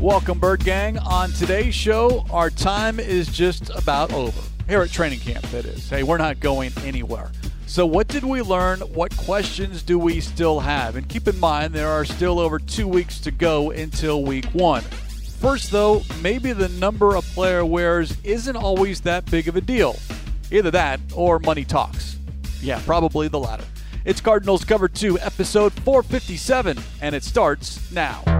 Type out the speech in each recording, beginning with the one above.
Welcome, Bird Gang. On today's show, our time is just about over. Here at training camp, that is. Hey, we're not going anywhere. So, what did we learn? What questions do we still have? And keep in mind, there are still over two weeks to go until week one. First, though, maybe the number a player wears isn't always that big of a deal. Either that or money talks. Yeah, probably the latter. It's Cardinals Cover 2, episode 457, and it starts now.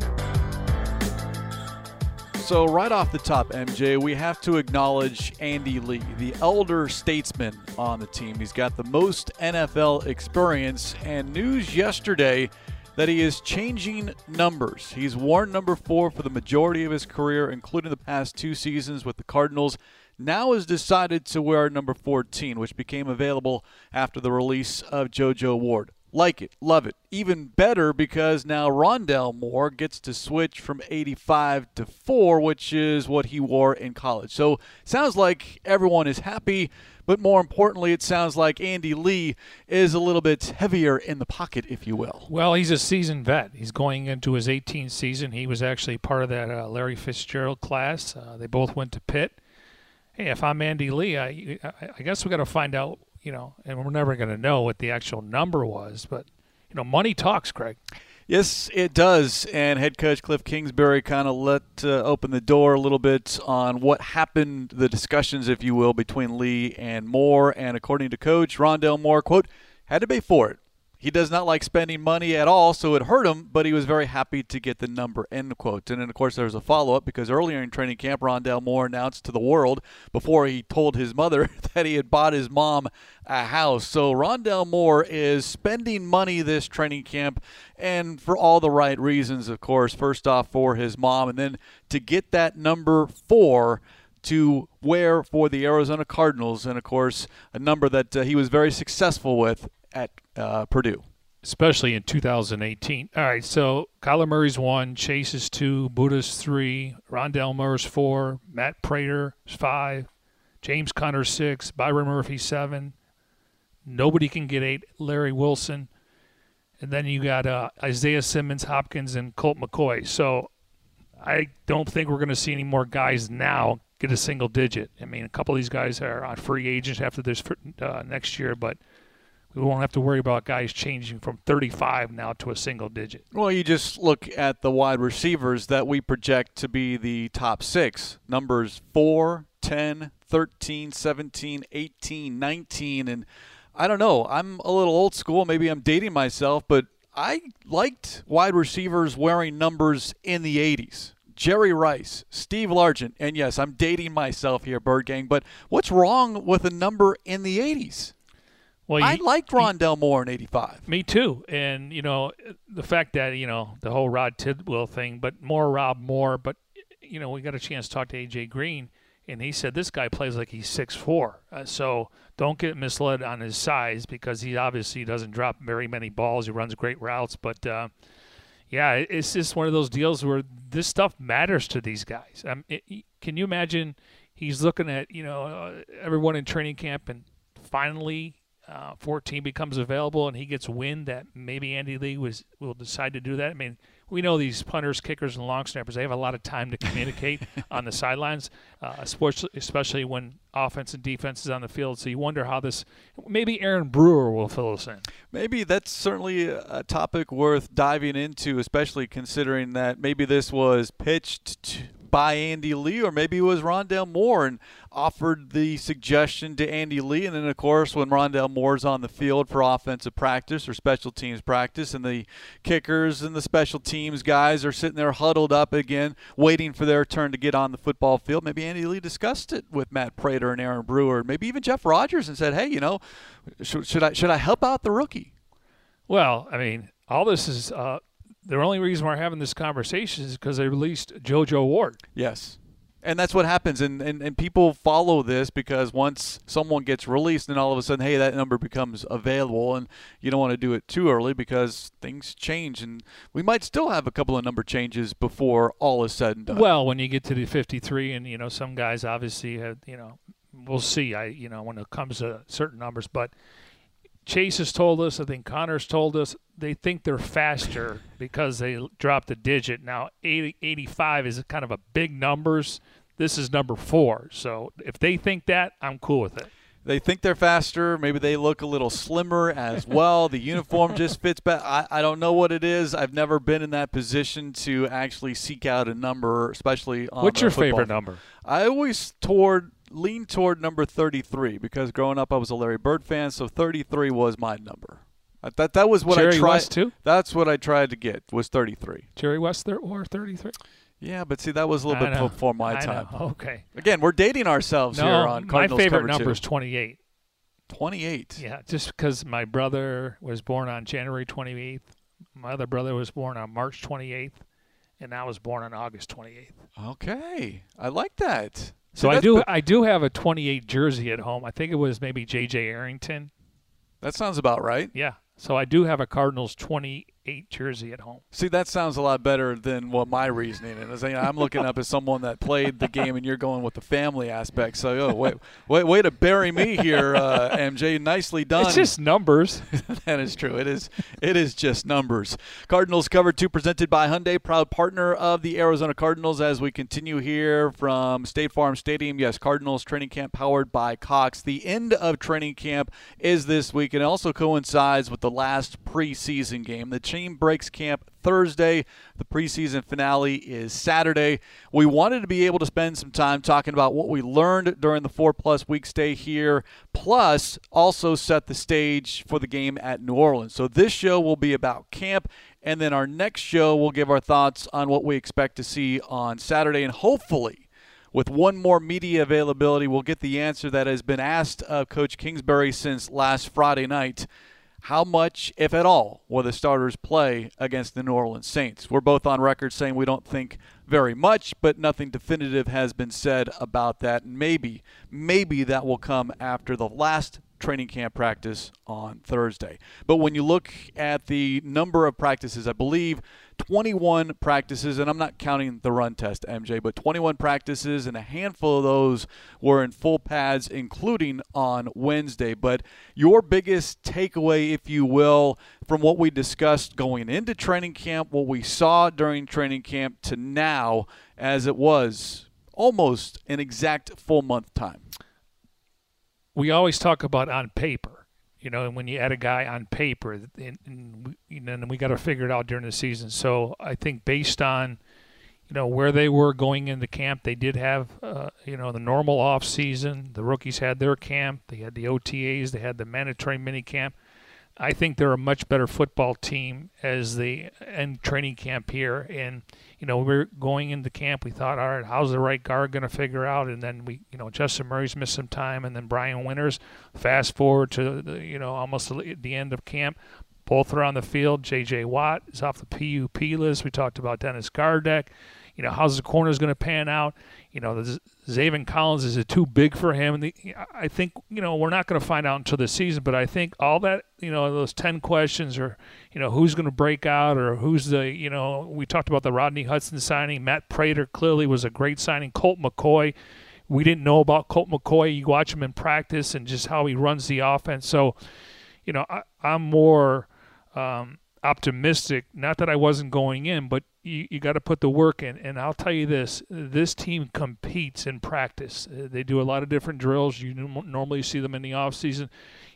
So, right off the top, MJ, we have to acknowledge Andy Lee, the elder statesman on the team. He's got the most NFL experience, and news yesterday that he is changing numbers. He's worn number four for the majority of his career, including the past two seasons with the Cardinals. Now has decided to wear number 14, which became available after the release of JoJo Ward. Like it, love it. Even better because now Rondale Moore gets to switch from 85 to 4, which is what he wore in college. So sounds like everyone is happy, but more importantly, it sounds like Andy Lee is a little bit heavier in the pocket, if you will. Well, he's a seasoned vet. He's going into his 18th season. He was actually part of that uh, Larry Fitzgerald class. Uh, they both went to Pitt. Hey, if I'm Andy Lee, I, I guess we got to find out you know, and we're never going to know what the actual number was, but you know, money talks, Craig. Yes, it does. And head coach Cliff Kingsbury kind of let uh, open the door a little bit on what happened, the discussions, if you will, between Lee and Moore. And according to coach Rondale Moore, quote, had to pay for it. He does not like spending money at all, so it hurt him, but he was very happy to get the number, end quote. And then, of course, there was a follow up because earlier in training camp, Rondale Moore announced to the world before he told his mother that he had bought his mom a house. So Rondale Moore is spending money this training camp, and for all the right reasons, of course. First off, for his mom, and then to get that number four to wear for the Arizona Cardinals, and of course, a number that uh, he was very successful with at uh, Purdue. Especially in 2018. All right, so Kyler Murray's one, Chase is two, Budda's three, Rondale Moore's four, Matt Prater five, James Conner six, Byron Murphy seven. Nobody can get eight. Larry Wilson, and then you got uh, Isaiah Simmons, Hopkins, and Colt McCoy. So I don't think we're going to see any more guys now get a single digit. I mean, a couple of these guys are on free agents after this uh, next year, but we won't have to worry about guys changing from 35 now to a single digit. Well, you just look at the wide receivers that we project to be the top six numbers 4, 10, 13, 17, 18, 19. And I don't know. I'm a little old school. Maybe I'm dating myself, but I liked wide receivers wearing numbers in the 80s. Jerry Rice, Steve Largent, and yes, I'm dating myself here, Bird Gang, but what's wrong with a number in the 80s? Well, I liked Rondale Moore in '85. Me too, and you know the fact that you know the whole Rod Tidwell thing, but more Rob Moore. But you know we got a chance to talk to AJ Green, and he said this guy plays like he's six four. Uh, so don't get misled on his size because he obviously doesn't drop very many balls. He runs great routes, but uh, yeah, it's just one of those deals where this stuff matters to these guys. Um, it, can you imagine? He's looking at you know uh, everyone in training camp, and finally uh, 14 becomes available and he gets wind that maybe Andy Lee was will decide to do that. I mean, we know these punters, kickers, and long snappers, they have a lot of time to communicate on the sidelines, uh, especially, especially when offense and defense is on the field. So you wonder how this maybe Aaron Brewer will fill us in. Maybe that's certainly a topic worth diving into, especially considering that maybe this was pitched by Andy Lee, or maybe it was Rondale Moore and offered the suggestion to Andy Lee. And then, of course, when Rondale Moore's on the field for offensive practice or special teams practice, and the kickers and the special teams guys are sitting there huddled up again, waiting for their turn to get on the football field, maybe Andy Lee discussed it with Matt Prater and Aaron Brewer, maybe even Jeff Rodgers, and said, "Hey, you know, should, should I should I help out the rookie?" Well, I mean, all this is. Uh the only reason we're having this conversation is because they released JoJo Ward. Yes. And that's what happens. And, and, and people follow this because once someone gets released, then all of a sudden, hey, that number becomes available. And you don't want to do it too early because things change. And we might still have a couple of number changes before all is said and done. Well, when you get to the 53, and, you know, some guys obviously have, you know, we'll see, I you know, when it comes to certain numbers. But Chase has told us, I think Conner's told us, they think they're faster because they dropped a digit. Now, 80, 85 is kind of a big numbers. This is number four. So if they think that, I'm cool with it. They think they're faster. Maybe they look a little slimmer as well. the uniform just fits better. I, I don't know what it is. I've never been in that position to actually seek out a number, especially on What's your football. favorite number? I always toward lean toward number 33 because growing up I was a Larry Bird fan, so 33 was my number. Uh, that that was what Jerry I tried. West too? That's what I tried to get was 33. Jerry West thir- or 33? Yeah, but see that was a little I bit know. before my I time. know. Okay. Again, we're dating ourselves No, here on Cardinals my favorite number Two. is 28. 28. Yeah, just because my brother was born on January 28th, my other brother was born on March 28th, and I was born on August 28th. Okay, I like that. So I do I do have a 28 jersey at home. I think it was maybe J.J. Arrington. that sounds about right. Yeah. So I do have a Cardinals 28 jersey at home. See, that sounds a lot better than what my reasoning is. You know, I'm looking up as someone that played the game, and you're going with the family aspect. So, oh, wait, wait, way to bury me here, uh, MJ. Nicely done. It's just numbers. that is true. It is. It is just numbers. Cardinals cover two, presented by Hyundai, proud partner of the Arizona Cardinals. As we continue here from State Farm Stadium, yes, Cardinals training camp powered by Cox. The end of training camp is this week, and it also coincides with the last preseason game. The team breaks camp Thursday. The preseason finale is Saturday. We wanted to be able to spend some time talking about what we learned during the four plus week stay here, plus also set the stage for the game at New Orleans. So this show will be about camp. And then our next show, we'll give our thoughts on what we expect to see on Saturday. And hopefully, with one more media availability, we'll get the answer that has been asked of Coach Kingsbury since last Friday night. How much, if at all, will the starters play against the New Orleans Saints? We're both on record saying we don't think very much, but nothing definitive has been said about that. Maybe, maybe that will come after the last training camp practice on Thursday. But when you look at the number of practices, I believe 21 practices, and I'm not counting the run test, MJ, but 21 practices, and a handful of those were in full pads, including on Wednesday. But your biggest takeaway, if you will, from what we discussed going into training camp, what we saw during training camp to now, as it was almost an exact full month time. we always talk about on paper, you know, and when you add a guy on paper, and, and we, and we got to figure it out during the season. So I think based on, you know, where they were going into camp, they did have, uh, you know, the normal off season. The rookies had their camp. They had the OTAs. They had the mandatory mini camp. I think they're a much better football team as they end training camp here. And you know, we are going into camp. We thought, all right, how's the right guard going to figure out? And then we, you know, Justin Murray's missed some time, and then Brian Winters. Fast forward to the, you know almost the end of camp. Both are on the field. J.J. Watt is off the PUP list. We talked about Dennis Gardeck. You know, how's the corners going to pan out? You know, Zaven Collins is it too big for him? And the, I think you know we're not going to find out until the season. But I think all that you know those ten questions or you know who's going to break out or who's the you know we talked about the Rodney Hudson signing. Matt Prater clearly was a great signing. Colt McCoy. We didn't know about Colt McCoy. You watch him in practice and just how he runs the offense. So, you know, I, I'm more um, optimistic. Not that I wasn't going in, but you, you got to put the work in. And I'll tell you this: this team competes in practice. Uh, They do a lot of different drills. You normally see them in the off season.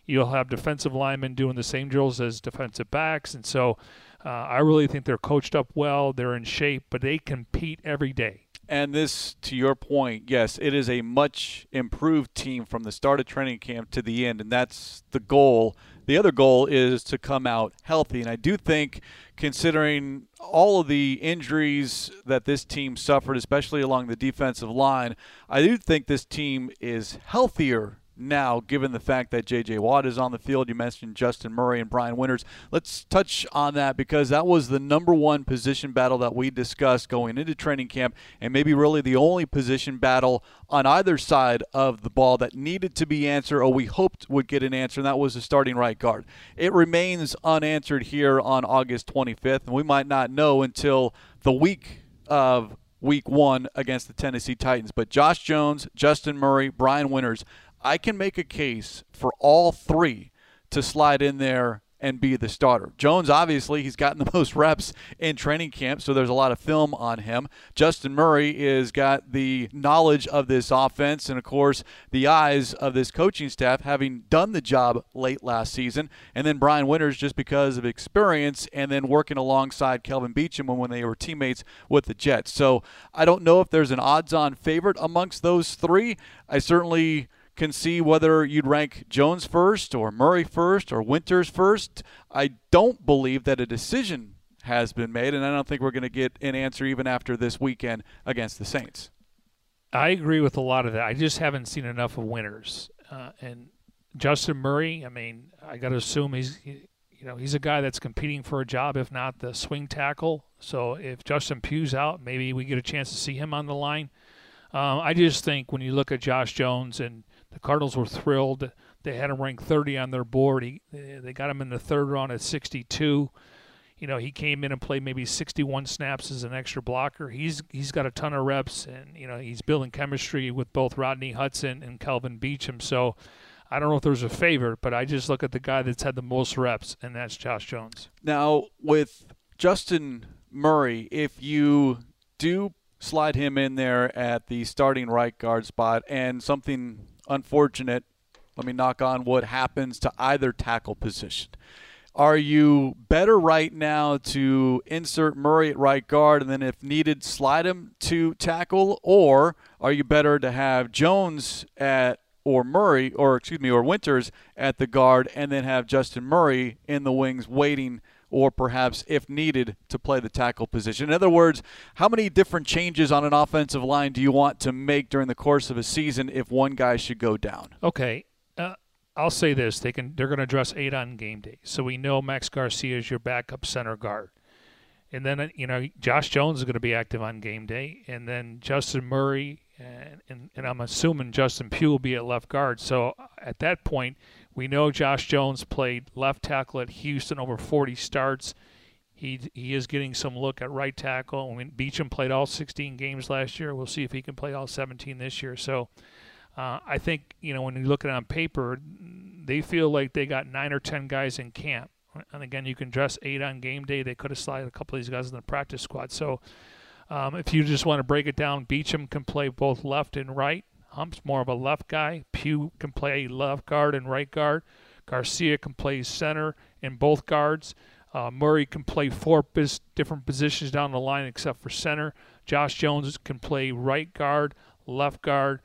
You'll have defensive linemen doing the same drills as defensive backs, and so uh, I really think they're coached up well. They're in shape, but they compete every day. And this, to your point, yes, it is a much improved team from the start of training camp to the end, and that's the goal. The other goal is to come out healthy. And I do think, considering all of the injuries that this team suffered, especially along the defensive line, I do think this team is healthier now, given the fact that J.J. Watt is on the field. You mentioned Justin Murray and Brian Winters. Let's touch on that because that was the number one position battle that we discussed going into training camp, and maybe really the only position battle on either side of the ball that needed to be answered or we hoped would get an answer, and that was the starting right guard. It remains unanswered here on August 25th, and we might not know until the week of week one against the Tennessee Titans. But Josh Jones, Justin Murray, Brian Winters, I can make a case for all three to slide in there and be the starter. Jones, obviously, he's gotten the most reps in training camp, so there's a lot of film on him. Justin Murray is got the knowledge of this offense and, of course, the eyes of this coaching staff, having done the job late last season. And then Brian Winters, just because of experience and then working alongside Kelvin Beachum when they were teammates with the Jets. So I don't know if there's an odds on favorite amongst those three. I certainly can see whether you'd rank Jones first or Murray first or Winters first. I don't believe that a decision has been made, and I don't think we're going to get an answer even after this weekend against the Saints. I agree with a lot of that. I just haven't seen enough of Winters. Uh, and Justin Murray, I mean, I got to assume he's, you know, he's a guy that's competing for a job, if not the swing tackle. So if Justin Pugh's out, maybe we get a chance to see him on the line. Um, I just think when you look at Josh Jones and – the Cardinals were thrilled. They had him ranked 30 on their board. He, they got him in the third round at 62. You know, he came in and played maybe 61 snaps as an extra blocker. He's he's got a ton of reps, and you know he's building chemistry with both Rodney Hudson and Kelvin Beachum. So, I don't know if there's a favorite, but I just look at the guy that's had the most reps, and that's Josh Jones. Now, with Justin Murray, if you do slide him in there at the starting right guard spot, and something unfortunate, let me knock on what happens to either tackle position. Are you better right now to insert Murray at right guard and then, if needed, slide him to tackle? Or are you better to have Jones at or Murray, or excuse me, or Winters at the guard and then have Justin Murray in the wings waiting – or perhaps, if needed, to play the tackle position. In other words, how many different changes on an offensive line do you want to make during the course of a season if one guy should go down? Okay. Uh, I'll say this: they can they're going to dress eight on game day, so we know Max Garcia is your backup center guard, and then uh, you know Josh Jones is going to be active on game day, and then Justin Murray and, and, and I'm assuming Justin Pugh will be at left guard. So uh, at that point, we know Josh Jones played left tackle at Houston over 40 starts. He he is getting some look at right tackle. I mean, Beachum played all 16 games last year. We'll see if he can play all 17 this year. So uh, I think you know when you look at it on paper, they feel like they got nine or 10 guys in camp. And again, you can dress eight on game day. They could have slid a couple of these guys in the practice squad. So um, if you just want to break it down, Beachum can play both left and right. Hump's more of a left guy. Pugh can play left guard and right guard. Garcia can play center in both guards. Uh, Murray can play four bis- different positions down the line except for center. Josh Jones can play right guard, left guard,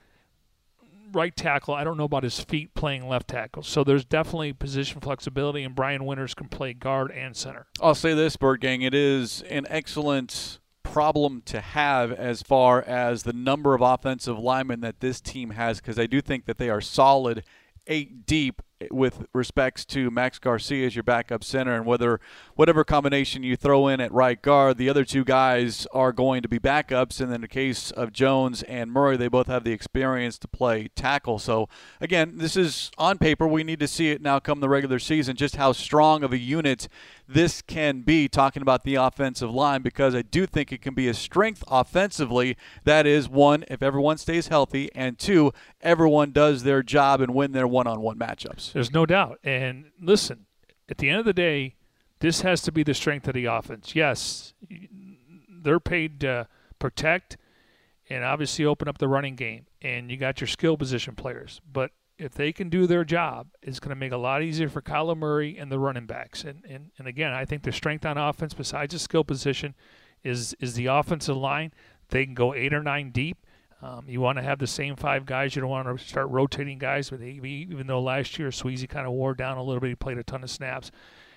right tackle. I don't know about his feet playing left tackle. So there's definitely position flexibility, and Brian Winters can play guard and center. I'll say this, Bird Gang. It is an excellent problem to have as far as the number of offensive linemen that this team has because I do think that they are solid eight deep with respects to Max Garcia as your backup center and whether whatever combination you throw in at right guard, the other two guys are going to be backups. And in the case of Jones and Murray, they both have the experience to play tackle. So again, this is on paper. We need to see it now come the regular season, just how strong of a unit this can be talking about the offensive line because I do think it can be a strength offensively. That is, one, if everyone stays healthy, and two, everyone does their job and win their one on There's no doubt. And listen, at the end of the day, this has to be the strength of the offense. Yes, they're paid to protect and obviously open up the running game, and you got your skill position players. But if they can do their job, it's going to make a lot easier for Kyler Murray and the running backs. And, and and again, I think the strength on offense, besides the skill position, is is the offensive line. They can go eight or nine deep. Um, you want to have the same five guys. You don't want to start rotating guys with even though last year Sweezy kind of wore down a little bit. He played a ton of snaps.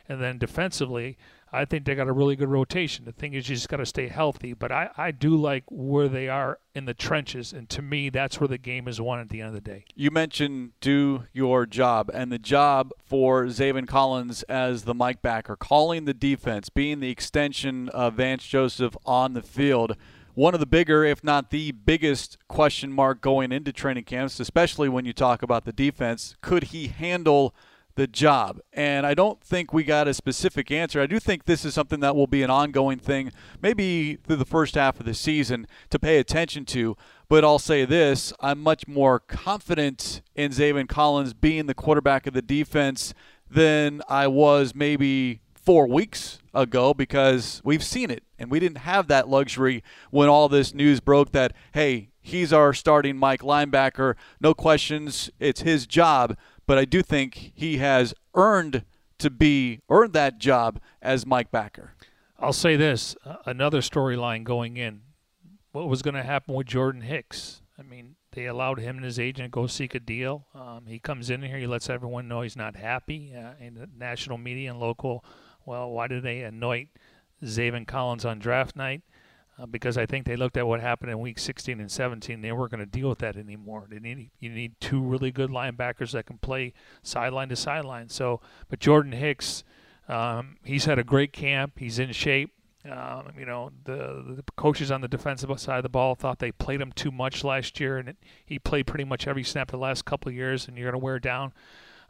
And then defensively, I think they got a really good rotation. The thing is, you just got to stay healthy. But I, I do like where they are in the trenches, and to me, that's where the game is won at the end of the day. You mentioned do your job, and the job for Zaven Collins as the Mike backer, calling the defense, being the extension of Vance Joseph on the field. One of the bigger, if not the biggest, question mark going into training camps, especially when you talk about the defense. Could he handle the job? And I don't think we got a specific answer. I do think this is something that will be an ongoing thing, maybe through the first half of the season to pay attention to. But I'll say this I'm much more confident in Zaven Collins being the quarterback of the defense than I was maybe four weeks ago because we've seen it. And we didn't have that luxury when all this news broke that, hey, he's our starting Mike linebacker. No questions. It's his job but I do think he has earned to be earned that job as Mike Backer. I'll say this: another storyline going in. What was going to happen with Jordan Hicks? I mean, they allowed him and his agent to go seek a deal. Um, he comes in here, he lets everyone know he's not happy uh, in the national media and local. Well, why did they anoint Zaven Collins on draft night? uh, because I think they looked at what happened in week 16 and 17. They weren't going to deal with that anymore. They need you need two really good linebackers that can play sideline to sideline. So, but Jordan Hicks, um, he's had a great camp. He's in shape. Um, you know, the, the coaches on the defensive side of the ball thought they played him too much last year, and it, he played pretty much every snap the last couple of years, and you're going to wear down.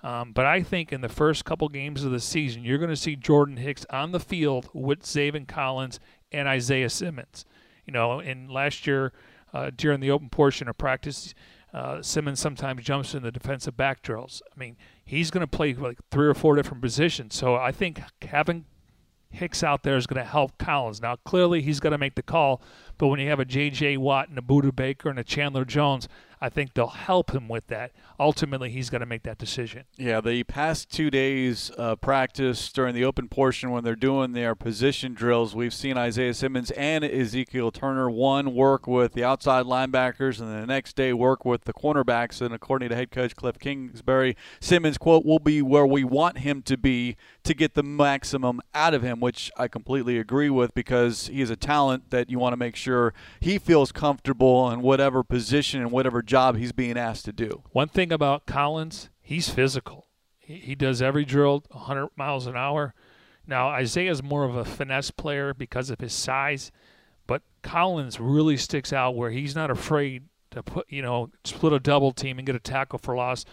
Um, but I think in the first couple games of the season, you're going to see Jordan Hicks on the field with Zaven Collins and Isaiah Simmons. You know, in last year uh, during the open portion of practice, uh, Simmons sometimes jumps in the defensive back drills. I mean, he's going to play like three or four different positions. So I think having Hicks out there is going to help Collins. Now, clearly, he's going to make the call, but when you have a J.J. Watt and a Budda Baker and a Chandler Jones, I think they'll help him with that. Ultimately, he's going to make that decision. Yeah, the past two days uh, practice during the open portion when they're doing their position drills, we've seen Isaiah Simmons and Ezekiel Turner one work with the outside linebackers, and the next day work with the cornerbacks. And according to head coach Cliff Kingsbury, Simmons quote will be where we want him to be to get the maximum out of him, which I completely agree with because he is a talent that you want to make sure he feels comfortable in whatever position and whatever job he's being asked to do. One thing about Collins, he's physical. He, he does every drill 100 miles an hour. Now, Isaiah's more of a finesse player because of his size, but Collins really sticks out where he's not afraid to put, you know, split a double team and get a tackle for loss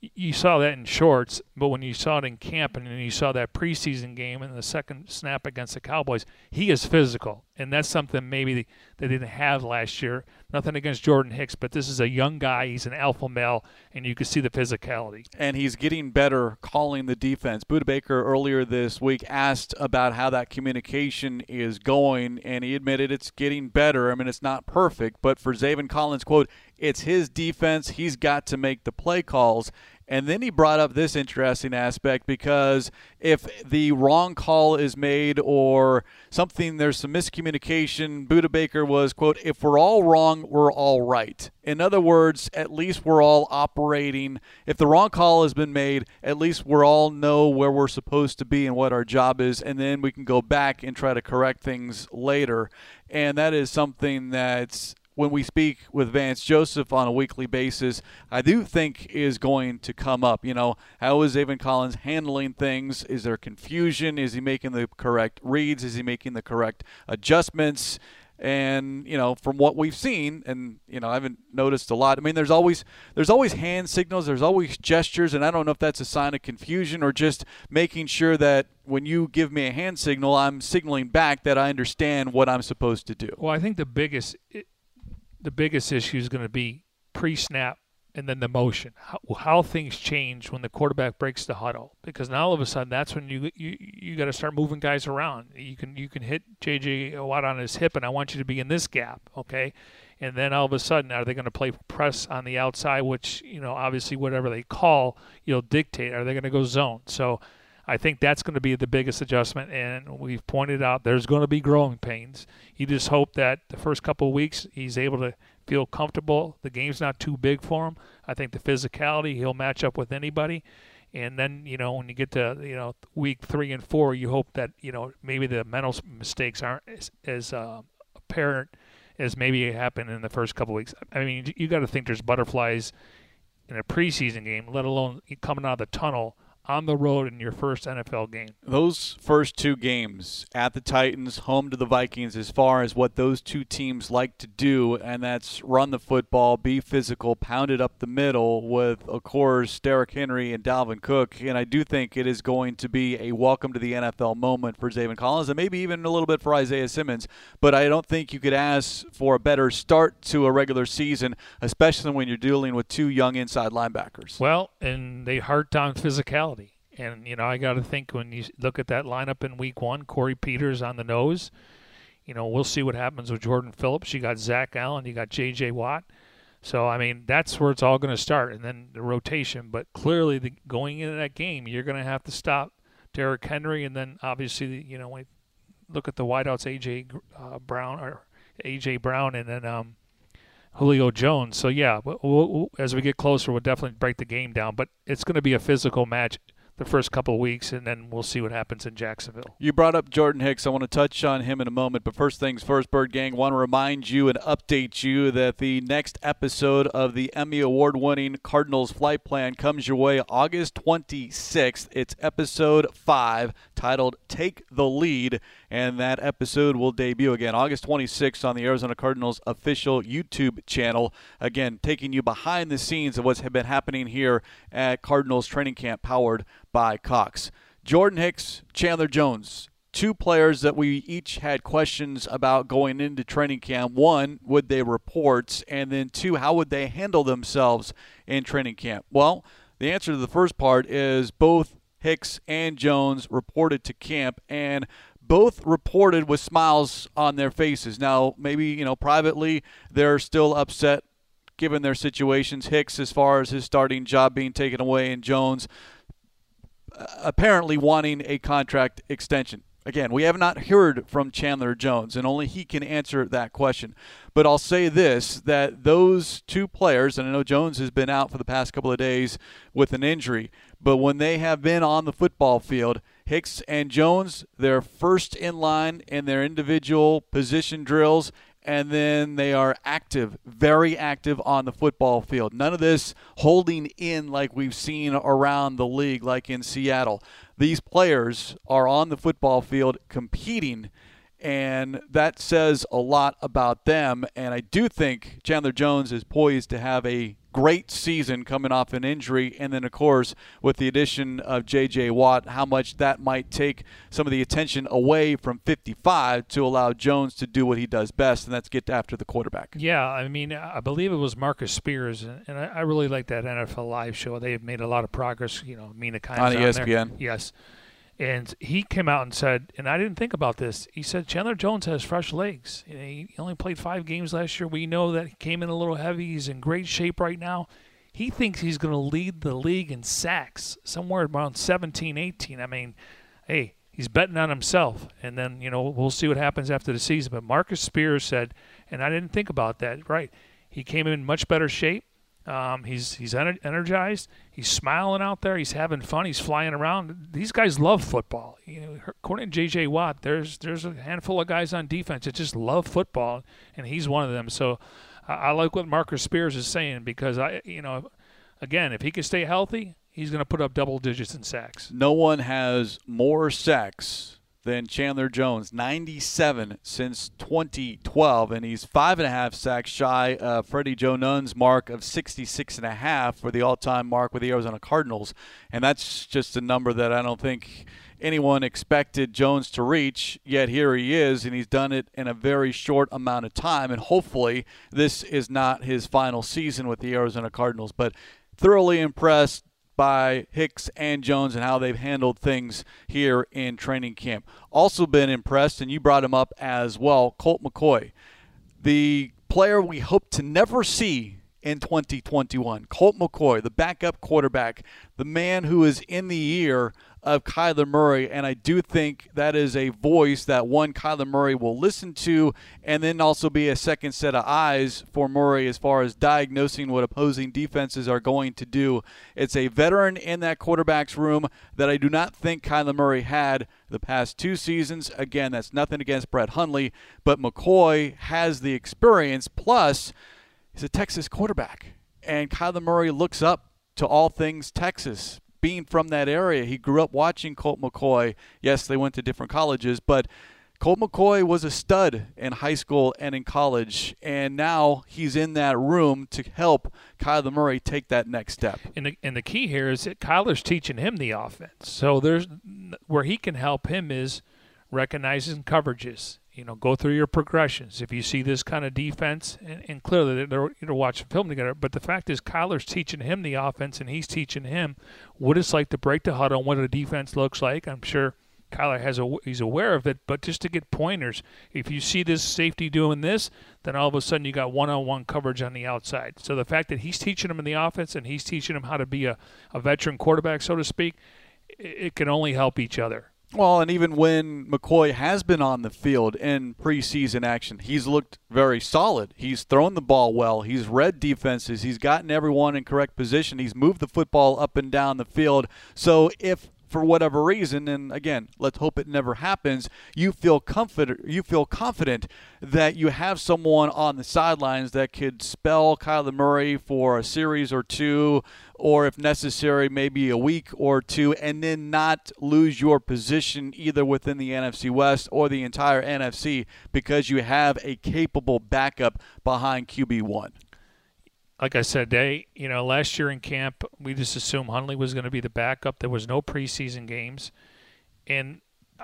you saw that in shorts, but when you saw it in camp and then you saw that preseason game and the second snap against the Cowboys, he is physical, and that's something maybe they didn't have last year. Nothing against Jordan Hicks, but this is a young guy. He's an alpha male, and you can see the physicality. And he's getting better calling the defense. Budda Baker earlier this week asked about how that communication is going, and he admitted it's getting better. I mean, it's not perfect, but for Zaven Collins, quote, it's his defense. He's got to make the play calls. And then he brought up this interesting aspect because if the wrong call is made or something, there's some miscommunication, Budda Baker was, quote, if we're all wrong, we're all right. In other words, at least we're all operating. If the wrong call has been made, at least we're all know where we're supposed to be and what our job is, and then we can go back and try to correct things later. And that is something that's when we speak with Vance Joseph on a weekly basis, I do think is going to come up. You know, how is Zaven Collins handling things? Is there confusion? Is he making the correct reads? Is he making the correct adjustments? and you know from what we've seen and you know i haven't noticed a lot i mean there's always there's always hand signals there's always gestures and i don't know if that's a sign of confusion or just making sure that when you give me a hand signal i'm signaling back that i understand what i'm supposed to do well i think the biggest the biggest issue is going to be pre-snap and then the motion, how, how, things change when the quarterback breaks the huddle. Because now all of a sudden, that's when you you, you got to start moving guys around. You can you can hit JJ Watt on his hip, and I want you to be in this gap, okay? And then all of a sudden, are they going to play press on the outside, which you know obviously whatever they call, you'll dictate. Are they going to go zone? So. I think that's going to be the biggest adjustment, and we've pointed out there's going to be growing pains. You just hope that the first couple of weeks he's able to feel comfortable. The game's not too big for him. I think the physicality, he'll match up with anybody. And then you know when you get to you know week three and four, you hope that you know maybe the mental mistakes aren't as, as uh, apparent as maybe it happened in the first couple weeks. I mean, you got to think there's butterflies in a preseason game, let alone coming out of the tunnel on the road in your first NFL game. Those first two games at the Titans, home to the Vikings, as far as what those two teams like to do, and that's run the football, be physical, pound it up the middle with, of course, Derrick Henry and Dalvin Cook. And I do think it is going to be a welcome to the NFL moment for Zaven Collins and maybe even a little bit for Isaiah Simmons. But I don't think you could ask for a better start to a regular season, especially when you're dealing with two young inside linebackers. Well, and they harped on physicality. And, you know, I got to think when you look at that lineup in week one, Corey Peters on the nose. You know, we'll see what happens with Jordan Phillips. You got Zach Allen, you got J.J. Watt. So, I mean, that's where it's all going to start, and then the rotation. But clearly, the, going into that game, you're going to have to stop Derrick Henry, and then obviously, you know, when look at the wideouts, A.J. Uh, Brown or A.J. Brown, and then um, Julio Jones. So, yeah, we'll, we'll, as we get closer, we'll definitely break the game down. But it's going to be a physical match the first couple weeks, and then we'll see what happens in Jacksonville. You brought up Jordan Hicks. I want to touch on him in a moment, but first things first, Bird Gang, want to remind you and update you that the next episode of the Emmy Award winning Cardinals Flight Plan comes your way August 26th. It's episode 5 titled Take the Lead, and that episode will debut again August 26th on the Arizona Cardinals official YouTube channel. Again, taking you behind the scenes of what's been happening here at Cardinals training camp powered by Cox. Jordan Hicks, Chandler Jones, two players that we each had questions about going into training camp. One, would they report? And then two, how would they handle themselves in training camp? Well, the answer to the first part is both Hicks and Jones reported to camp and both reported with smiles on their faces. Now, maybe, you know, privately they're still upset given their situations. Hicks, as far as his starting job being taken away, and Jones apparently wanting a contract extension. Again, we have not heard from Chandler Jones, and only he can answer that question. But I'll say this that those two players, and I know Jones has been out for the past couple of days with an injury, but when they have been on the football field, Hicks and Jones, they're first in line in their individual position drills, and then they are active, very active on the football field. None of this holding in like we've seen around the league, like in Seattle. These players are on the football field competing, and that says a lot about them. And I do think Chandler Jones is poised to have a great season coming off an injury. And then, of course, with the addition of J.J. Watt, how much that might take some of the attention away from 55 to allow Jones to do what he does best, and that's get after the quarterback. Yeah, I mean, I believe it was Marcus Spears, and I really like that NFL Live show. They've made a lot of progress. You know, Mina Kimes on, on ESPN. There. Yes. And he came out and said, and I didn't think about this. He said Chandler Jones has fresh legs. He only played five games last year. We know that he came in a little heavy. He's in great shape right now. He thinks he's going to lead the league in sacks, somewhere around 17, 18. I mean, hey, he's betting on himself. And then, you know, we'll see what happens after the season. But Marcus Spears said, and I didn't think about that, right? He came in much better shape. Um, he's he's energized. He's smiling out there. He's having fun. He's flying around. These guys love football. You know, according to J.J. Watt, there's there's a handful of guys on defense that just love football, and he's one of them. So I, I like what Marcus Spears is saying because I, you know, again, if he can stay healthy, he's going to put up double digits in sacks. No one has more sacks than Chandler Jones, 97 since 2012, and he's five and a half sacks shy of Freddie Joe Nunn's mark of 66 and a half for the all-time mark with the Arizona Cardinals, and that's just a number that I don't think anyone expected Jones to reach. Yet here he is, and he's done it in a very short amount of time, and hopefully this is not his final season with the Arizona Cardinals, but thoroughly impressed by Hicks and Jones and how they've handled things here in training camp. Also been impressed, and you brought him up as well, Colt McCoy, the player we hope to never see in 2021. Colt McCoy, the backup quarterback, the man who is in the ear of Kyler Murray. And I do think that is a voice that one, Kyler Murray will listen to, and then also be a second set of eyes for Murray as far as diagnosing what opposing defenses are going to do. It's a veteran in that quarterback's room that I do not think Kyler Murray had the past two seasons. Again, that's nothing against Brett Hundley, but McCoy has the experience, plus, he's a Texas quarterback. And Kyler Murray looks up to all things Texas being from that area, he grew up watching Colt McCoy. Yes, they went to different colleges, but Colt McCoy was a stud in high school and in college, and now he's in that room to help Kyler Murray take that next step. And the, and the key here is that Kyler's teaching him the offense. So there's where he can help him is recognizing coverages you know, go through your progressions. If you see this kind of defense, and, and clearly they're you know watching film together, but the fact is Kyler's teaching him the offense, and he's teaching him what it's like to break the huddle and what a defense looks like. I'm sure Kyler has a he's aware of it, but just to get pointers, if you see this safety doing this, then all of a sudden you got one-on-one coverage on the outside. So the fact that he's teaching him in the offense and he's teaching him how to be a, a veteran quarterback, so to speak, it, it can only help each other. Well, and even when McCoy has been on the field in preseason action, he's looked very solid. He's thrown the ball well. He's read defenses. He's gotten everyone in correct position. He's moved the football up and down the field. So if for whatever reason, and again, let's hope it never happens, you feel confident you feel confident that you have someone on the sidelines that could spell Kyler Murray for a series or two, or if necessary, maybe a week or two, and then not lose your position either within the NFC West or the entire NFC because you have a capable backup behind QB one like I said, they, you know, last year in camp, we just assumed Hundley was going to be the backup. There was no preseason games. And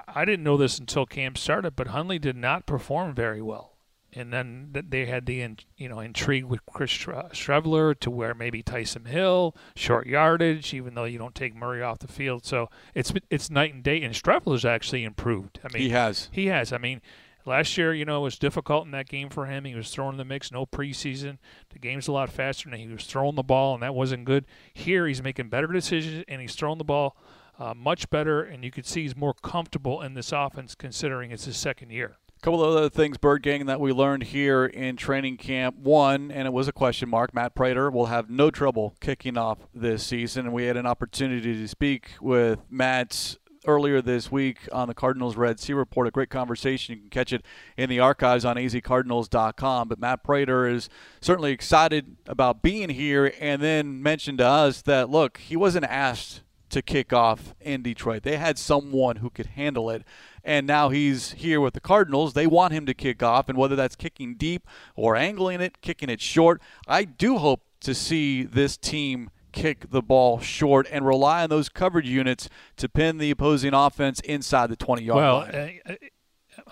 I didn't know this until camp started, but Hundley did not perform very well. And then they had the, you know, intrigue with Chris Streveler to where maybe Taysom Hill, short yardage, even though you don't take Murray off the field. So it's it's night and day. And Streveler's actually improved. I mean, he has. He has. I mean, Last year, you know, it was difficult in that game for him. He was throwing the mix, no preseason. The game's a lot faster, and he was throwing the ball, and that wasn't good. Here, he's making better decisions, and he's throwing the ball uh, much better, and you could see he's more comfortable in this offense considering it's his second year. A couple of other things, Bird Gang, that we learned here in training camp. One, and it was a question mark, Matt Prater will have no trouble kicking off this season. And we had an opportunity to speak with Matt's earlier this week on the Cardinals Red Sea Report. A great conversation. You can catch it in the archives on azcardinals.com. But Matt Prater is certainly excited about being here and then mentioned to us that, look, he wasn't asked to kick off in Detroit. They had someone who could handle it. And now he's here with the Cardinals. They want him to kick off, and whether that's kicking deep or angling it, kicking it short, I do hope to see this team kick the ball short and rely on those coverage units to pin the opposing offense inside the 20 yard well, line. Uh, uh,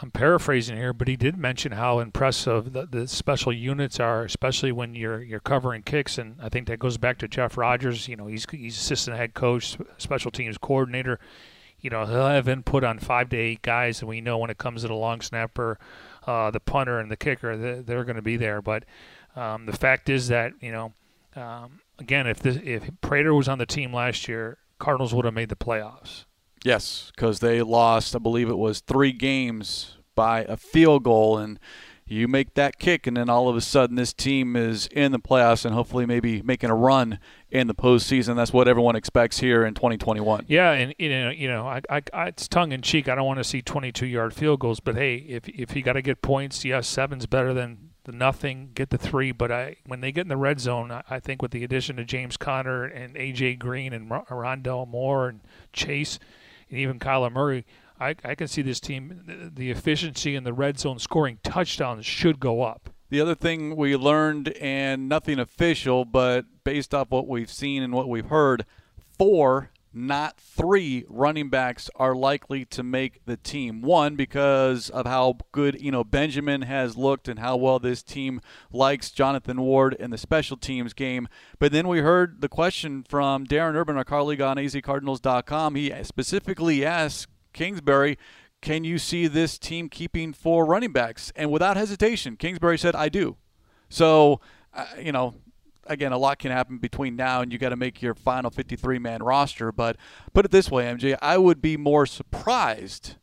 I'm paraphrasing here, but he did mention how impressive the, the, special units are, especially when you're you're covering kicks. And I think that goes back to Jeff Rodgers. You know, he's he's assistant head coach, special teams coordinator. You know, he'll have input on five to eight guys, and we know when it comes to the long snapper, uh, the punter, and the kicker, they're, they're going to be there. But um, the fact is that you know um, again, if this, if Prater was on the team last year, Cardinals would have made the playoffs. Yes, because they lost, I believe it was three games by a field goal, and you make that kick, and then all of a sudden this team is in the playoffs and hopefully maybe making a run in the postseason. That's what everyone expects here in 2021. Yeah, and you know, you know, I, I, I it's tongue in cheek. I don't want to see 22-yard field goals, but hey, if if you got to get points, yes, seven's better than the nothing, get the three. But I, when they get in the red zone, I, I think with the addition of James Conner and AJ Green and Rondale Moore and Chase and even Kyler Murray, I, I can see this team, the efficiency in the red zone scoring touchdowns should go up. The other thing we learned, and nothing official, but based off what we've seen and what we've heard, four not three running backs are likely to make the team. One, because of how good you know Benjamin has looked and how well this team likes Jonathan Ward in the special teams game. But then we heard the question from Darren Urban, our colleague on azcardinals.com. He specifically asked Kingsbury, can you see this team keeping four running backs? And without hesitation, Kingsbury said, I do. So, uh, you know, again, a lot can happen between now and you got to make your final 53 man roster. But put it this way, MJ, I would be more surprised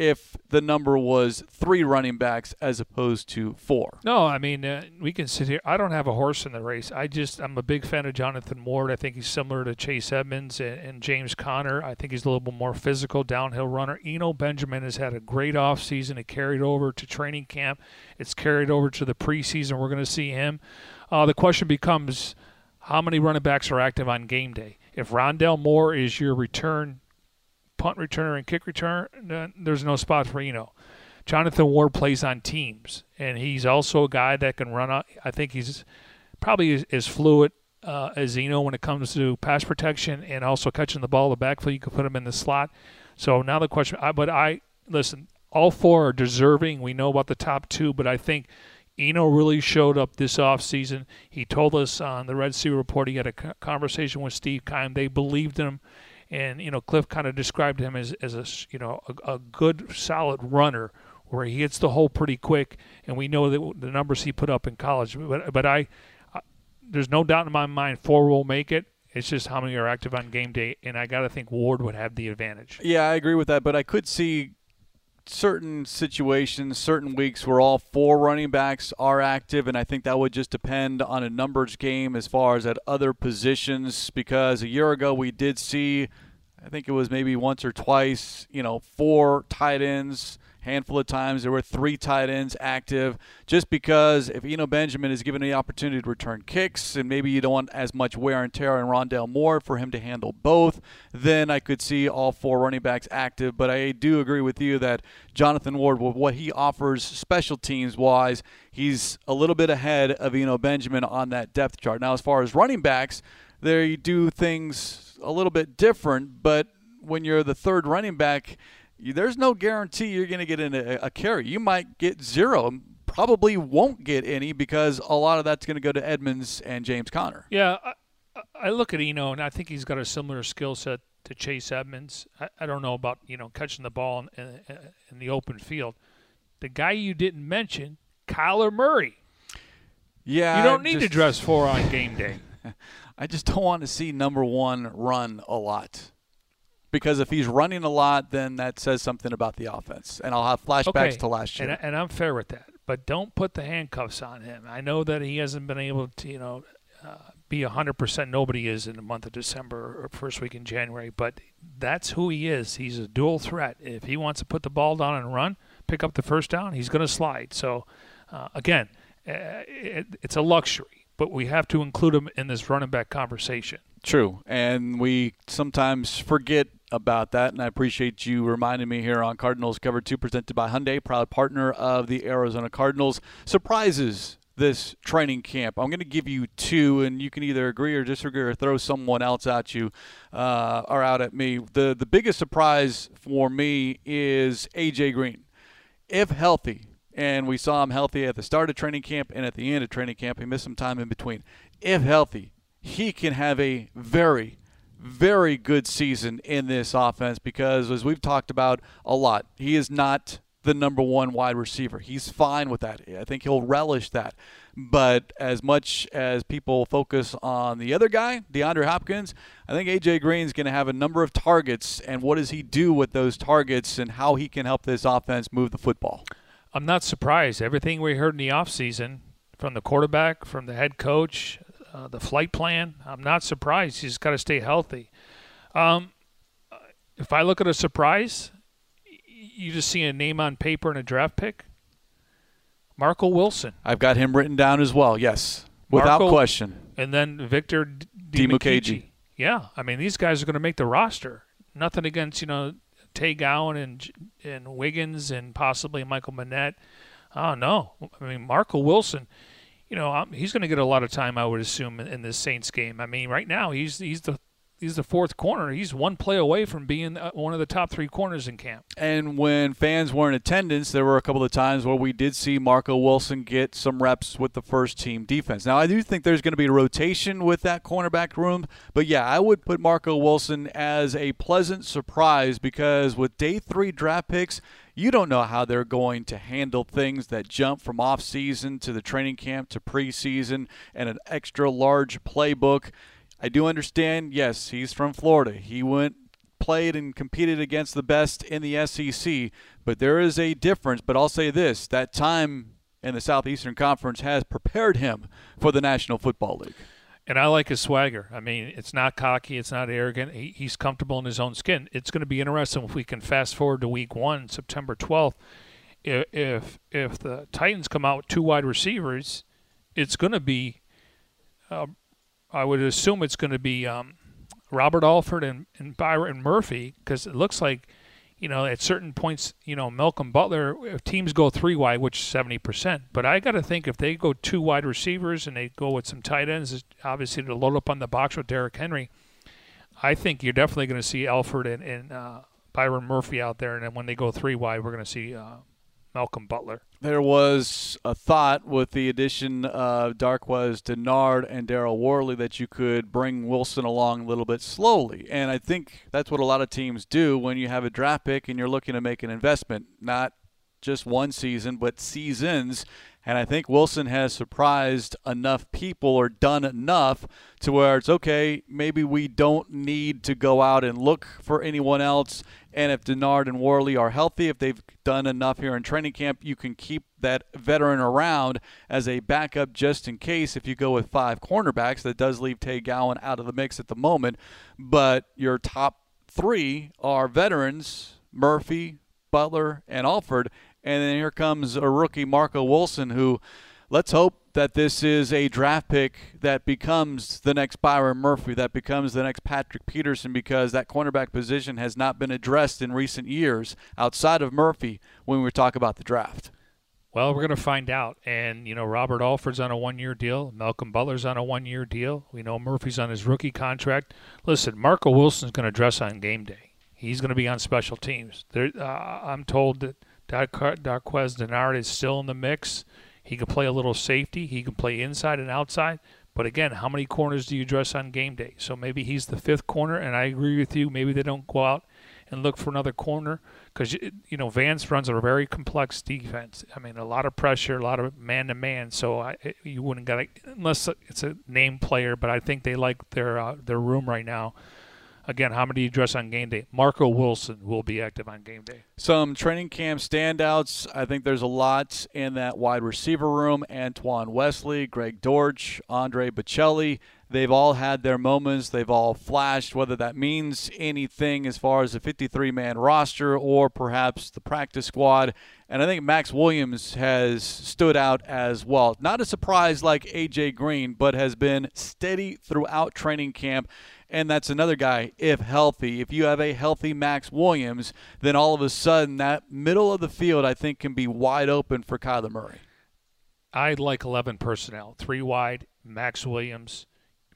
if the number was three running backs as opposed to four. No, I mean uh, we can sit here. I don't have a horse in the race. I just I'm a big fan of Jonathan Ward. I think he's similar to Chase Edmonds and, and James Conner. I think he's a little bit more physical downhill runner. Eno Benjamin has had a great offseason. It carried over to training camp. It's carried over to the preseason. We're going to see him. Uh, the question becomes how many running backs are active on game day? If Rondale Moore is your return punt returner and kick return, there's no spot for Eno. Jonathan Ward plays on teams, and he's also a guy that can run. Out, I think he's probably as, fluid uh, as Eno when it comes to pass protection and also catching the ball in the backfield. You could put him in the slot. So now the question, I, but I listen. All four are deserving. We know about the top two, but I think Eno really showed up this offseason. He told us on the Red Sea Report he had a conversation with Steve Keim. They believed him and you know Cliff kind of described him as as a you know a, a, good solid runner where he hits the hole pretty quick, and we know that the numbers he put up in college. But but I, I there's no doubt in my mind four will make it. It's just how many are active on game day, and I got to think Ward would have the advantage. Yeah, I agree with that, but I could see certain situations, certain weeks where all four running backs are active, and I think that would just depend on a numbers game as far as at other positions. Because a year ago we did see, I think it was maybe once or twice, you know, four tight ends handful of times there were three tight ends active just because if Eno Benjamin is given the opportunity to return kicks and maybe you don't want as much wear and tear on Rondale Moore for him to handle both, then I could see all four running backs active. But I do agree with you that Jonathan Ward, with what he offers special teams wise, he's a little bit ahead of Eno Benjamin on that depth chart. Now, as far as running backs, they do things a little bit different, but when you're the third running back, there's no guarantee you're going to get in a, a carry. You might get zero, probably won't get any because a lot of that's going to go to Edmonds and James Conner. Yeah, I, I, look at Eno and I think he's got a similar skill set to Chase Edmonds. I, I, don't know about you know catching the ball in, in, in, the open field. The guy you didn't mention, Kyler Murray. Yeah, you don't need just, to dress four on game day. I just don't want to see number one run a lot because if he's running a lot, then that says something about the offense. And I'll have flashbacks okay. to last year. And, and, I'm fair with that. But don't put the handcuffs on him. I know that he hasn't been able to, you know, uh, be 100%. Nobody is in the month of December or first week in January. But that's who he is. He's a dual threat. If he wants to put the ball down and run, pick up the first down, he's going to slide. So, uh, again, uh, it, it's a luxury. But we have to include him in this running back conversation. True. And we sometimes forget about that, and I appreciate you reminding me here on Cardinals Cover 2 presented by Hyundai, proud partner of the Arizona Cardinals. Surprises this training camp. I'm going to give you two, and you can either agree or disagree or throw someone else at you uh, or out at me. The, the biggest surprise for me is A.J. Green. If healthy, and we saw him healthy at the start of training camp and at the end of training camp, he missed some time in between. If healthy, he can have a very very good season in this offense because, as we've talked about a lot, he is not the number one wide receiver. He's fine with that. I think he'll relish that. But as much as people focus on the other guy, DeAndre Hopkins, I think AJ Green's going to have a number of targets. And what does he do with those targets and how he can help this offense move the football? I'm not surprised. Everything we heard in the offseason from the quarterback, from the head coach, uh, the flight plan. I'm not surprised. He's got to stay healthy. Um, if I look at a surprise, you just see a name on paper and a draft pick. Marco Wilson. I've got him written down as well. Yes, without Marco, question. And then Victor Dimukeje. Yeah, I mean these guys are going to make the roster. Nothing against you know Tay Gowan and and Wiggins and possibly Michael Menet. Oh no, I mean Marco Wilson you know, he's going to get a lot of time, I would assume, in, in this Saints game. I mean, right now he's he's the he's the fourth corner. He's one play away from being uh, one of the top three corners in camp. And when fans were in attendance, there were a couple of times where we did see Marco Wilson get some reps with the first team defense. Now, I do think there's going to be a rotation with that cornerback room, but yeah, I would put Marco Wilson as a pleasant surprise because with day three draft picks, you don't know how they're going to handle things that jump from off season to the training camp to preseason and an extra large playbook. I do understand, yes, he's from Florida. He went played and competed against the best in the SEC, but there is a difference. But I'll say this that time in the Southeastern Conference has prepared him for the National Football League. And I like his swagger. I mean, it's not cocky, it's not arrogant. He, he's comfortable in his own skin. It's going to be interesting if we can fast forward to week one, September 12th. If if, the Titans come out with two wide receivers, it's going to be, uh, I would assume it's going to be um, Robert Alford and, and Byron Murphy because it looks like – you know, at certain points, you know, Malcolm Butler, if teams go three wide, which is 70%. But I got to think if they go two wide receivers and they go with some tight ends, obviously to load up on the box with Derrick Henry, I think you're definitely going to see Alford and, and uh, Byron Murphy out there. And then when they go three wide, we're going to see uh, Malcolm Butler. There was a thought with the addition of Darqueze Dennard and Daryl Worley that you could bring Wilson along a little bit slowly. And I think that's what a lot of teams do when you have a draft pick and you're looking to make an investment, not just one season, but seasons. And I think Wilson has surprised enough people or done enough to where it's okay, maybe we don't need to go out and look for anyone else. And if Dennard and Worley are healthy, if they've done enough here in training camp, you can keep that veteran around as a backup just in case if you go with five cornerbacks. That does leave Tay Gowan out of the mix at the moment. But your top three are veterans Murphy, Butler, and Alford. And then here comes a rookie, Marco Wilson, who let's hope that this is a draft pick that becomes the next Byron Murphy, that becomes the next Patrick Peterson, because that cornerback position has not been addressed in recent years outside of Murphy when we talk about the draft. Well, we're going to find out. And, you know, Robert Alford's on a one year deal. Malcolm Butler's on a one year deal. We know Murphy's on his rookie contract. Listen, Marco Wilson's going to dress on game day. He's going to be on special teams. There, uh, I'm told that Darqueze Dennard is still in the mix. He can play a little safety. He can play inside and outside. But again, how many corners do you dress on game day? So maybe he's the fifth corner, and I agree with you. Maybe they don't go out and look for another corner because you know Vance runs a very complex defense. I mean, a lot of pressure, a lot of man to man. So I, you wouldn't got unless it's a name player. But I think they like their uh, their room right now Again, how many do you dress on game day? Marco Wilson will be active on game day. Some training camp standouts. I think there's a lot in that wide receiver room. Antoine Wesley, Greg Dortch, Andre Baccellia. They've all had their moments. They've all flashed, whether that means anything as far as the 53 man roster or perhaps the practice squad. And I think Maxx Williams has stood out as well. Not a surprise like A.J. Green, but has been steady throughout training camp and that's another guy, if healthy. If you have a healthy Maxx Williams, then all of a sudden that middle of the field, I think, can be wide open for Kyler Murray. I like 11 personnel, three wide, Maxx Williams.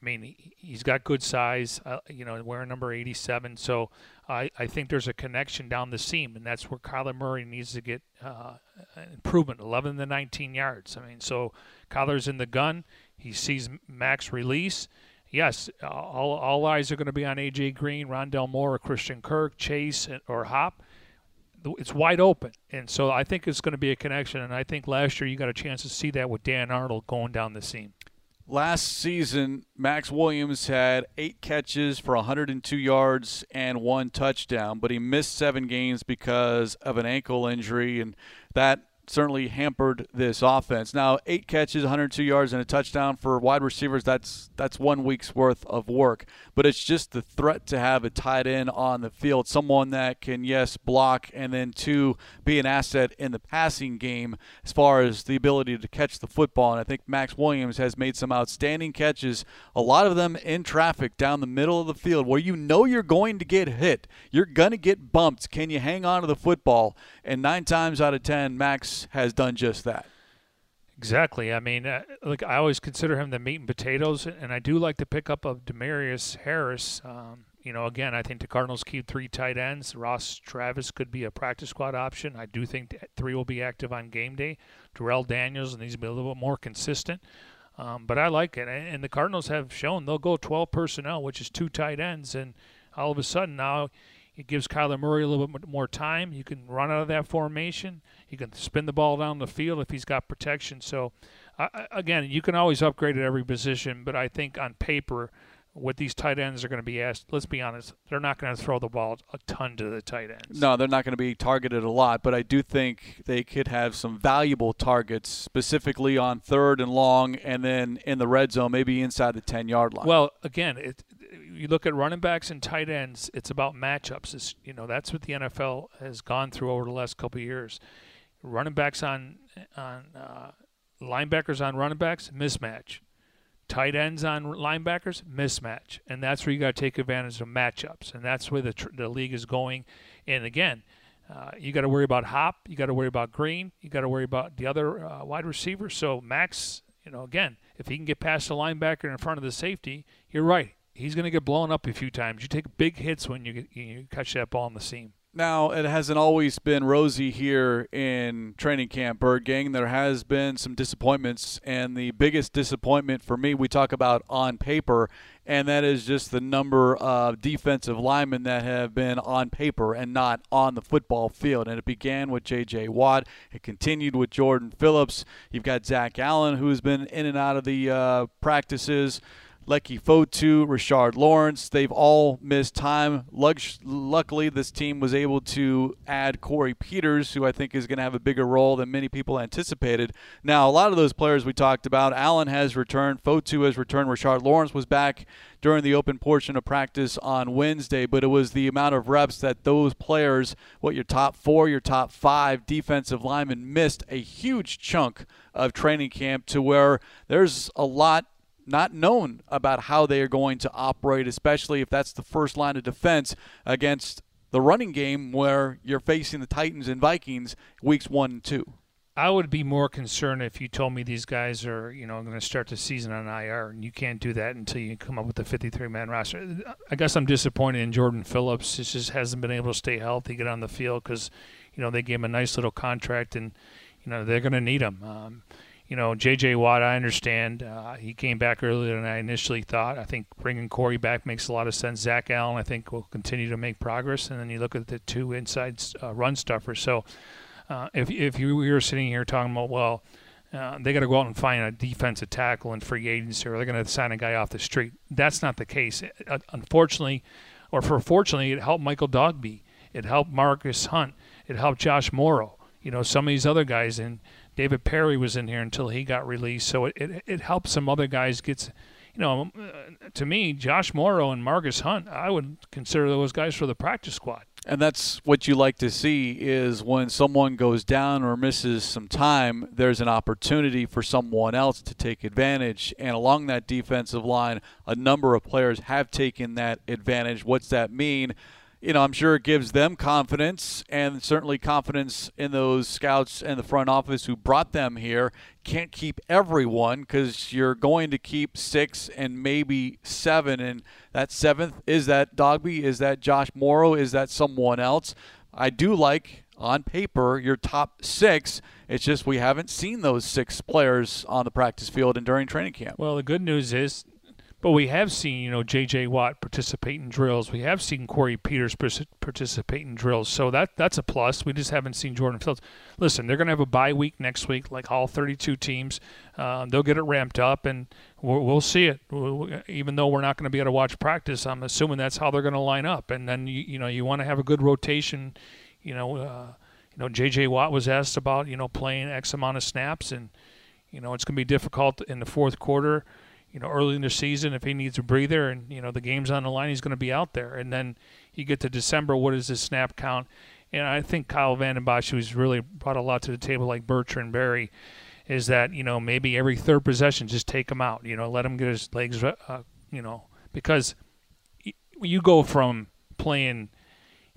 I mean, he's got good size, uh, you know, wearing number 87. So I, I think there's a connection down the seam, and that's where Kyler Murray needs to get uh, improvement 11 to 19 yards. I mean, so Kyler's in the gun. He sees Maxx release yes, all, all eyes are going to be on A.J. Green, Rondale Moore, Christian Kirk, Chase, or Hop. It's wide open. And so I think it's going to be a connection. And I think last year you got a chance to see that with Dan Arnold going down the seam. Last season, Maxx Williams had eight catches for 102 yards and one touchdown, but he missed seven games because of an ankle injury, and that certainly hampered this offense. Now, eight catches, 102 yards, and a touchdown for wide receivers. That's that's one week's worth of work. But it's just the threat to have a tight end on the field, someone that can yes block and then two be an asset in the passing game as far as the ability to catch the football. And I think Maxx Williams has made some outstanding catches. A lot of them in traffic down the middle of the field where you know you're going to get hit. You're gonna get bumped. Can you hang on to the football? And nine times out of ten, Maxx has done just that. Exactly. I mean, uh, look, I always consider him the meat and potatoes, and I do like the pickup of Demetrius Harris. Um, you know, again, I think the Cardinals keep three tight ends. Ross Travis could be a practice squad option. I do think three will be active on game day. Darrell Daniels needs to be a little bit more consistent. Um, but I like it. And the Cardinals have shown they'll go 12 personnel, which is two tight ends. And all of a sudden now it gives Kyler Murray a little bit more time. You can run out of that formation. You can spin the ball down the field if he's got protection. So, uh, again, you can always upgrade at every position. But I think on paper – what these tight ends are going to be asked, let's be honest, they're not going to throw the ball a ton to the tight ends. No, they're not going to be targeted a lot, but I do think they could have some valuable targets, specifically on third and long, and then in the red zone, maybe inside the 10 yard line. Well, again, it, you look at running backs and tight ends, it's about matchups. It's, you know, that's what the NFL has gone through over the last couple years. Running backs on, on uh, linebackers on running backs, mismatch. Tight ends on linebackers mismatch. And that's where you got to take advantage of matchups. And that's where the, tr- the league is going. And again uh, you got to worry about hop. You got to worry about green. You got to worry about the other uh, wide receivers so max you know again if he can get past the linebacker in front of the safety you're right he's going to get blown up a few times you take big hits when you, get, you catch that ball in the seam now, it hasn't always been rosy here in training camp, Bird Gang. There has been some disappointments, and the biggest disappointment for me, we talk about on paper, and that is just the number of defensive linemen that have been on paper and not on the football field. And it began with J.J. Watt. It continued with Jordan Phillips. You've got Zach Allen, who's been in and out of the uh, practices. Leki Fotu, Rashard Lawrence, they've all missed time. Luckily, this team was able to add Corey Peters, who I think is going to have a bigger role than many people anticipated. Now, a lot of those players we talked about, Allen has returned, Fotu has returned, Rashard Lawrence was back during the open portion of practice on Wednesday, but it was the amount of reps that those players, what your top four, your top five defensive linemen, missed a huge chunk of training camp to where there's a lot not known about how they are going to operate, especially if that's the first line of defense against the running game where you're facing the Titans and Vikings weeks one and two. I would be more concerned if you told me these guys are, you know, going to start the season on IR, and you can't do that until you come up with a 53-man roster. I guess I'm disappointed in Jordan Phillips. He just hasn't been able to stay healthy, get on the field because, you know, they gave him a nice little contract, and you know they're going to need him. Um, you know, J.J. Watt, I understand. Uh, he came back earlier than I initially thought. I think bringing Corey back makes a lot of sense. Zach Allen, I think, will continue to make progress. And then you look at the two inside uh, run stuffers. So uh, if, if you were sitting here talking about, well, uh, they got to go out and find a defensive tackle in free agency or they're going to sign a guy off the street. That's not the case. Uh, unfortunately, or for fortunately, it helped Michael Dogbe. It helped Marcus Hunt. It helped Josh Mauro. You know, some of these other guys. And – David Parry was in here until he got released, so it, it, it helped some other guys get. You know, uh, to me, Josh Mauro and Marcus Hunt, I would consider those guys for the practice squad. And that's what you like to see is when someone goes down or misses some time, there's an opportunity for someone else to take advantage. And along that defensive line, a number of players have taken that advantage. What's that mean? You know, I'm sure it gives them confidence and certainly confidence in those scouts and the front office who brought them here. Can't keep everyone because you're going to keep six and maybe seven. And that seventh is that Dogbe? Is that Josh Mauro? Is that someone else? I do like on paper your top six. It's just we haven't seen those six players on the practice field and during training camp. Well, the good news is but we have seen, you know, J.J. Watt participate in drills. We have seen Corey Peters participate in drills. So that that's a plus. We just haven't seen Jordan Phillips. Listen, they're going to have a bye week next week, like all 32 teams. Uh, they'll get it ramped up, and we'll, we'll see it. We'll, even though we're not going to be able to watch practice, I'm assuming that's how they're going to line up. And then you, you know you want to have a good rotation. You know, uh, you know J.J. Watt was asked about you know playing X amount of snaps, and you know it's going to be difficult in the fourth quarter you know, early in the season, if he needs a breather and, you know, the game's on the line, he's going to be out there. And then you get to December, what is his snap count? And I think Kyle Vanden Bosch, who's really brought a lot to the table, like Bertrand Berry, is that, you know, maybe every third possession, just take him out, you know, let him get his legs, uh, you know, because you go from playing,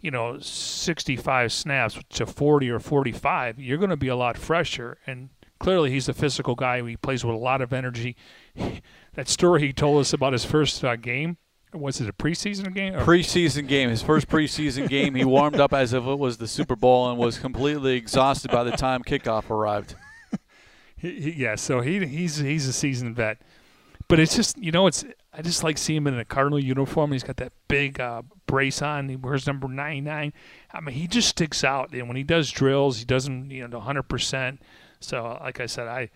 you know, 65 snaps to 40 or 45, you're going to be a lot fresher. And clearly he's a physical guy. He plays with a lot of energy. that story he told us about his first uh, game was it a preseason game? Or? Preseason game. His first preseason game. He warmed up as if it was the Super Bowl and was completely exhausted by the time kickoff arrived. he, he, yeah, so he he's he's a seasoned vet, but it's just you know it's I just like seeing him in a Cardinal uniform. He's got that big uh, brace on. He wears number 99. I mean, he just sticks out. And when he does drills, he doesn't, you know, 100%. So, like I said, I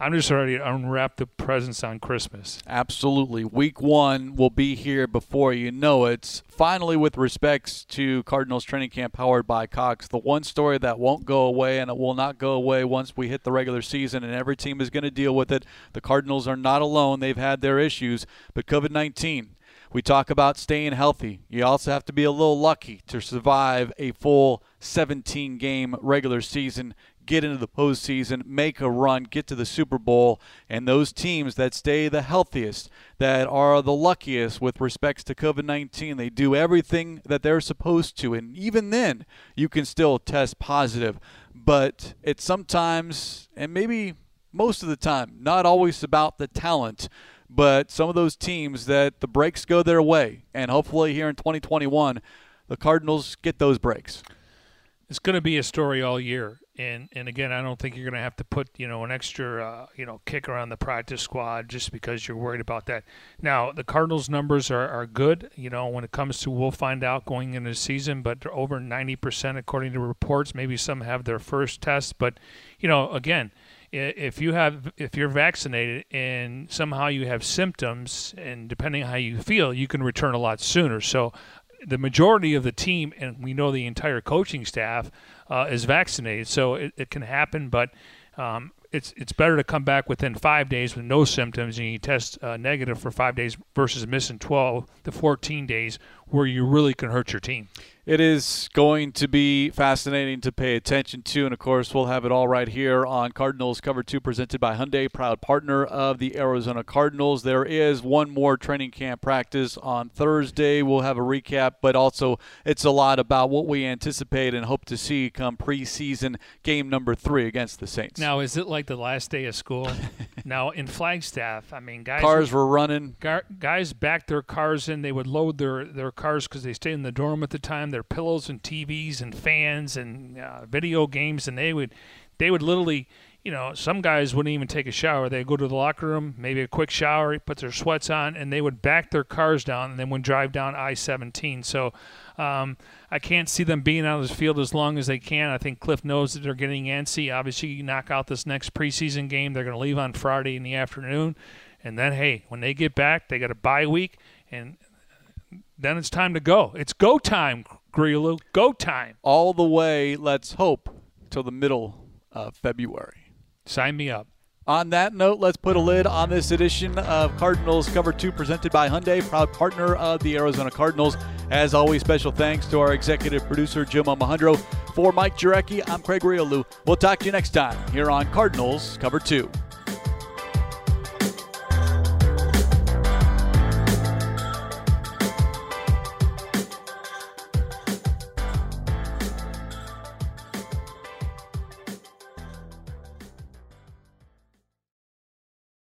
I'm just ready to unwrap the presents on Christmas. Absolutely. Week one will be here before you know it. Finally, with respects to Cardinals training camp powered by Cox, the one story that won't go away and it will not go away once we hit the regular season, and every team is going to deal with it. The Cardinals are not alone. They've had their issues, but COVID 19 we talk about staying healthy. You also have to be a little lucky to survive a full 17 game regular season get into the postseason, make a run, get to the Super Bowl, and those teams that stay the healthiest, that are the luckiest with respects to COVID 19, they do everything that they're supposed to. And even then, you can still test positive. But it's sometimes, and maybe most of the time, not always about the talent but some of those teams that the breaks go their way, and hopefully here in 2021, the Cardinals get those breaks. It's going to be a story all year and and again, I don't think you're going to have to put you know an extra uh, you know kicker on the practice squad just because you're worried about that. Now the Cardinals' numbers are, are good. You know when it comes to we'll find out going into the season, but they're over 90% according to reports. Maybe some have their first test, but you know again, if you have if you're vaccinated and somehow you have symptoms and depending on how you feel, you can return a lot sooner. So the majority of the team, and we know the entire coaching staff, uh, is vaccinated. So it, it can happen, but um, it's it's better to come back within five days with no symptoms and you test uh, negative for five days versus missing 12 to 14 days where you really can hurt your team it is going to be fascinating to pay attention to. And of course, we'll have it all right here on Cardinals Cover 2, presented by Hyundai, proud partner of the Arizona Cardinals. There is one more training camp practice on Thursday. We'll have a recap, but also it's a lot about what we anticipate and hope to see come preseason game number three against the Saints. Now, is it like the last day of school? now, in Flagstaff, I mean, guys. Cars were, running. Guys backed their cars in. They would load their, their cars because they stayed in the dorm at the time. They're their pillows and TVs and fans and uh, video games, and they would they would literally, you know, some guys wouldn't even take a shower. They'd go to the locker room, maybe a quick shower, put their sweats on, and they would back their cars down and then would drive down I-17. So um, I can't see them being out of the field as long as they can. I think Cliff knows that they're getting antsy. Obviously, you knock out this next preseason game. They're going to leave on Friday in the afternoon. And then, hey, when they get back, they got a bye week, and then it's time to go. It's go time, Go time. All the way, let's hope, till the middle of February. Sign me up. On that note, let's put a lid on this edition of Cardinals Cover 2 presented by Hyundai, proud partner of the Arizona Cardinals. As always, special thanks to our executive producer, Jim Alejandro. For Mike Jarecki, I'm Craig Grialou. We'll talk to you next time here on Cardinals Cover 2.